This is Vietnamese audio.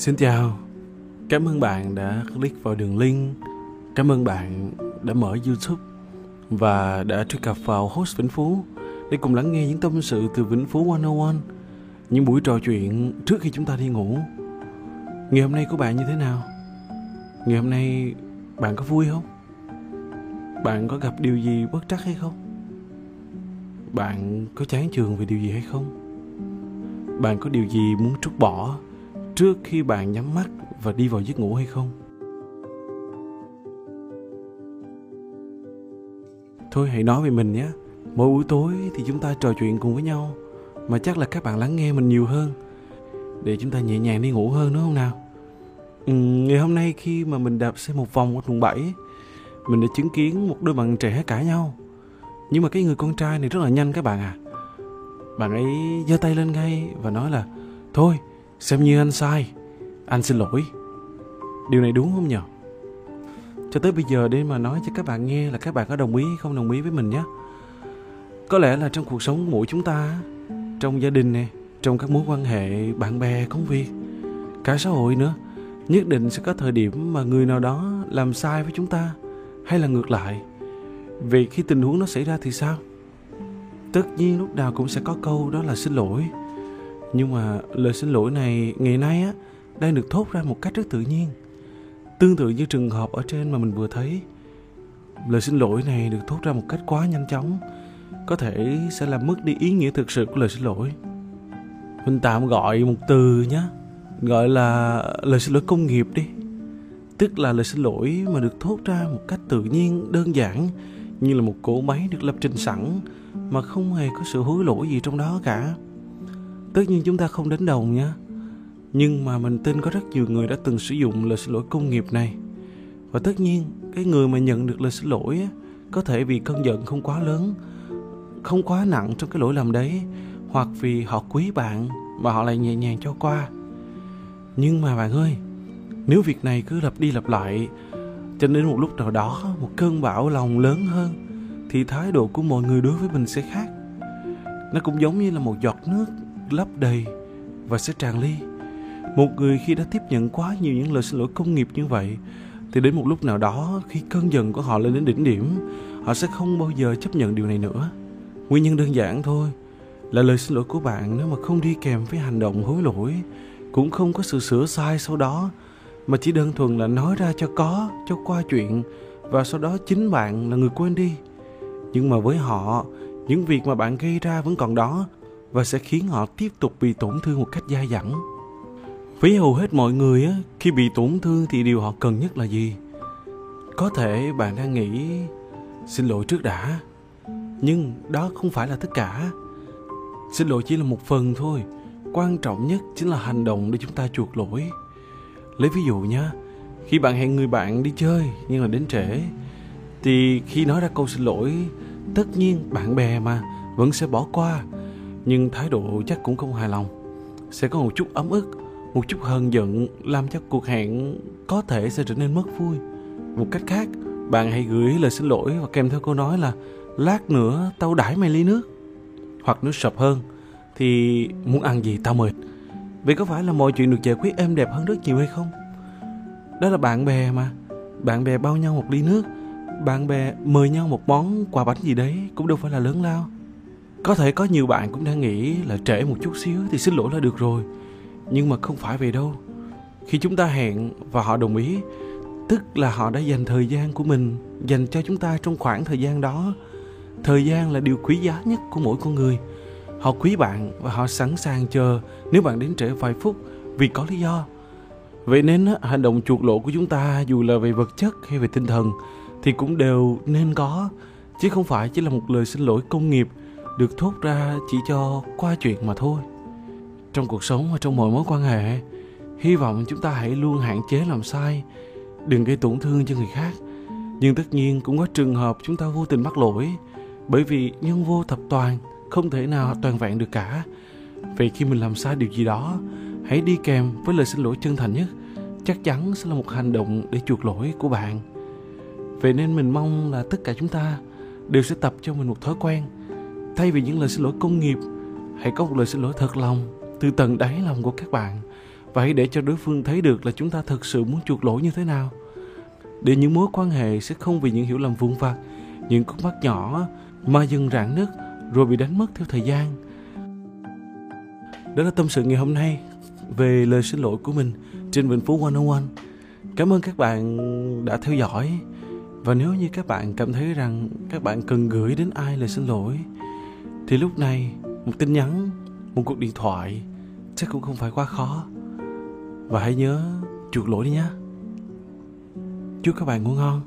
Xin chào, cảm ơn bạn đã click vào đường link Cảm ơn bạn đã mở YouTube Và đã truy cập vào host Vĩnh Phú Để cùng lắng nghe những tâm sự từ Vĩnh Phú 101 Những buổi trò chuyện trước khi chúng ta đi ngủ Ngày hôm nay của bạn như thế nào? Ngày hôm nay bạn có vui không? Bạn có gặp điều gì bất trắc hay không? Bạn có chán trường vì điều gì hay không? Bạn có điều gì muốn trút bỏ trước khi bạn nhắm mắt và đi vào giấc ngủ hay không? Thôi hãy nói về mình nhé. Mỗi buổi tối thì chúng ta trò chuyện cùng với nhau mà chắc là các bạn lắng nghe mình nhiều hơn để chúng ta nhẹ nhàng đi ngủ hơn đúng không nào? Ừ, ngày hôm nay khi mà mình đạp xe một vòng ở quận 7 mình đã chứng kiến một đôi bạn trẻ cãi nhau. Nhưng mà cái người con trai này rất là nhanh các bạn à. Bạn ấy giơ tay lên ngay và nói là thôi xem như anh sai. Anh xin lỗi. Điều này đúng không nhỉ cho tới bây giờ để mà nói cho các bạn nghe là các bạn có đồng ý hay không đồng ý với mình nhé. Có lẽ là trong cuộc sống mỗi chúng ta, trong gia đình nè, trong các mối quan hệ, bạn bè, công việc, cả xã hội nữa, nhất định sẽ có thời điểm mà người nào đó làm sai với chúng ta hay là ngược lại. Vậy khi tình huống nó xảy ra thì sao? Tất nhiên lúc nào cũng sẽ có câu đó là xin lỗi nhưng mà lời xin lỗi này ngày nay á, đang được thốt ra một cách rất tự nhiên. Tương tự như trường hợp ở trên mà mình vừa thấy. Lời xin lỗi này được thốt ra một cách quá nhanh chóng. Có thể sẽ làm mất đi ý nghĩa thực sự của lời xin lỗi. Mình tạm gọi một từ nhé gọi là lời xin lỗi công nghiệp đi. Tức là lời xin lỗi mà được thốt ra một cách tự nhiên, đơn giản, như là một cỗ máy được lập trình sẵn mà không hề có sự hối lỗi gì trong đó cả tất nhiên chúng ta không đánh đồng nhé. Nhưng mà mình tin có rất nhiều người đã từng sử dụng lời xin lỗi công nghiệp này. Và tất nhiên cái người mà nhận được lời xin lỗi á, có thể vì cơn giận không quá lớn không quá nặng trong cái lỗi lầm đấy hoặc vì họ quý bạn mà họ lại nhẹ nhàng cho qua. Nhưng mà bạn ơi nếu việc này cứ lặp đi lặp lại cho đến một lúc nào đó một cơn bão lòng lớn hơn thì thái độ của mọi người đối với mình sẽ khác. Nó cũng giống như là một giọt nước lấp đầy và sẽ tràn ly. Một người khi đã tiếp nhận quá nhiều những lời xin lỗi công nghiệp như vậy, thì đến một lúc nào đó, khi cơn giận của họ lên đến đỉnh điểm, họ sẽ không bao giờ chấp nhận điều này nữa. Nguyên nhân đơn giản thôi, là lời xin lỗi của bạn nếu mà không đi kèm với hành động hối lỗi, cũng không có sự sửa sai sau đó, mà chỉ đơn thuần là nói ra cho có, cho qua chuyện, và sau đó chính bạn là người quên đi. Nhưng mà với họ, những việc mà bạn gây ra vẫn còn đó và sẽ khiến họ tiếp tục bị tổn thương một cách dai dẳng. Với hầu hết mọi người khi bị tổn thương thì điều họ cần nhất là gì? Có thể bạn đang nghĩ xin lỗi trước đã, nhưng đó không phải là tất cả. Xin lỗi chỉ là một phần thôi, quan trọng nhất chính là hành động để chúng ta chuộc lỗi. Lấy ví dụ nhé, khi bạn hẹn người bạn đi chơi nhưng là đến trễ, thì khi nói ra câu xin lỗi, tất nhiên bạn bè mà vẫn sẽ bỏ qua nhưng thái độ chắc cũng không hài lòng. Sẽ có một chút ấm ức, một chút hờn giận làm cho cuộc hẹn có thể sẽ trở nên mất vui. Một cách khác, bạn hãy gửi lời xin lỗi và kèm theo câu nói là, lát nữa tao đãi mày ly nước. Hoặc nếu sập hơn, thì muốn ăn gì tao mời vậy có phải là mọi chuyện được giải quyết êm đẹp hơn rất nhiều hay không? Đó là bạn bè mà. Bạn bè bao nhau một ly nước, bạn bè mời nhau một món quà bánh gì đấy cũng đâu phải là lớn lao có thể có nhiều bạn cũng đang nghĩ là trễ một chút xíu thì xin lỗi là được rồi. Nhưng mà không phải vậy đâu. Khi chúng ta hẹn và họ đồng ý, tức là họ đã dành thời gian của mình dành cho chúng ta trong khoảng thời gian đó. Thời gian là điều quý giá nhất của mỗi con người. Họ quý bạn và họ sẵn sàng chờ nếu bạn đến trễ vài phút vì có lý do. Vậy nên hành động chuộc lộ của chúng ta dù là về vật chất hay về tinh thần thì cũng đều nên có, chứ không phải chỉ là một lời xin lỗi công nghiệp được thốt ra chỉ cho qua chuyện mà thôi. Trong cuộc sống và trong mọi mối quan hệ, hy vọng chúng ta hãy luôn hạn chế làm sai, đừng gây tổn thương cho người khác. Nhưng tất nhiên cũng có trường hợp chúng ta vô tình mắc lỗi, bởi vì nhân vô thập toàn, không thể nào toàn vẹn được cả. Vậy khi mình làm sai điều gì đó, hãy đi kèm với lời xin lỗi chân thành nhất. Chắc chắn sẽ là một hành động để chuộc lỗi của bạn. Vậy nên mình mong là tất cả chúng ta đều sẽ tập cho mình một thói quen thay vì những lời xin lỗi công nghiệp, hãy có một lời xin lỗi thật lòng, từ tận đáy lòng của các bạn. Và hãy để cho đối phương thấy được là chúng ta thực sự muốn chuộc lỗi như thế nào. Để những mối quan hệ sẽ không vì những hiểu lầm vụn vặt, những khúc mắt nhỏ mà dần rạn nứt rồi bị đánh mất theo thời gian. Đó là tâm sự ngày hôm nay về lời xin lỗi của mình trên Vĩnh Phú 101 cảm ơn các bạn đã theo dõi. Và nếu như các bạn cảm thấy rằng các bạn cần gửi đến ai lời xin lỗi thì lúc này, một tin nhắn, một cuộc điện thoại chắc cũng không phải quá khó. Và hãy nhớ chuộc lỗi đi nhé. Chúc các bạn ngủ ngon.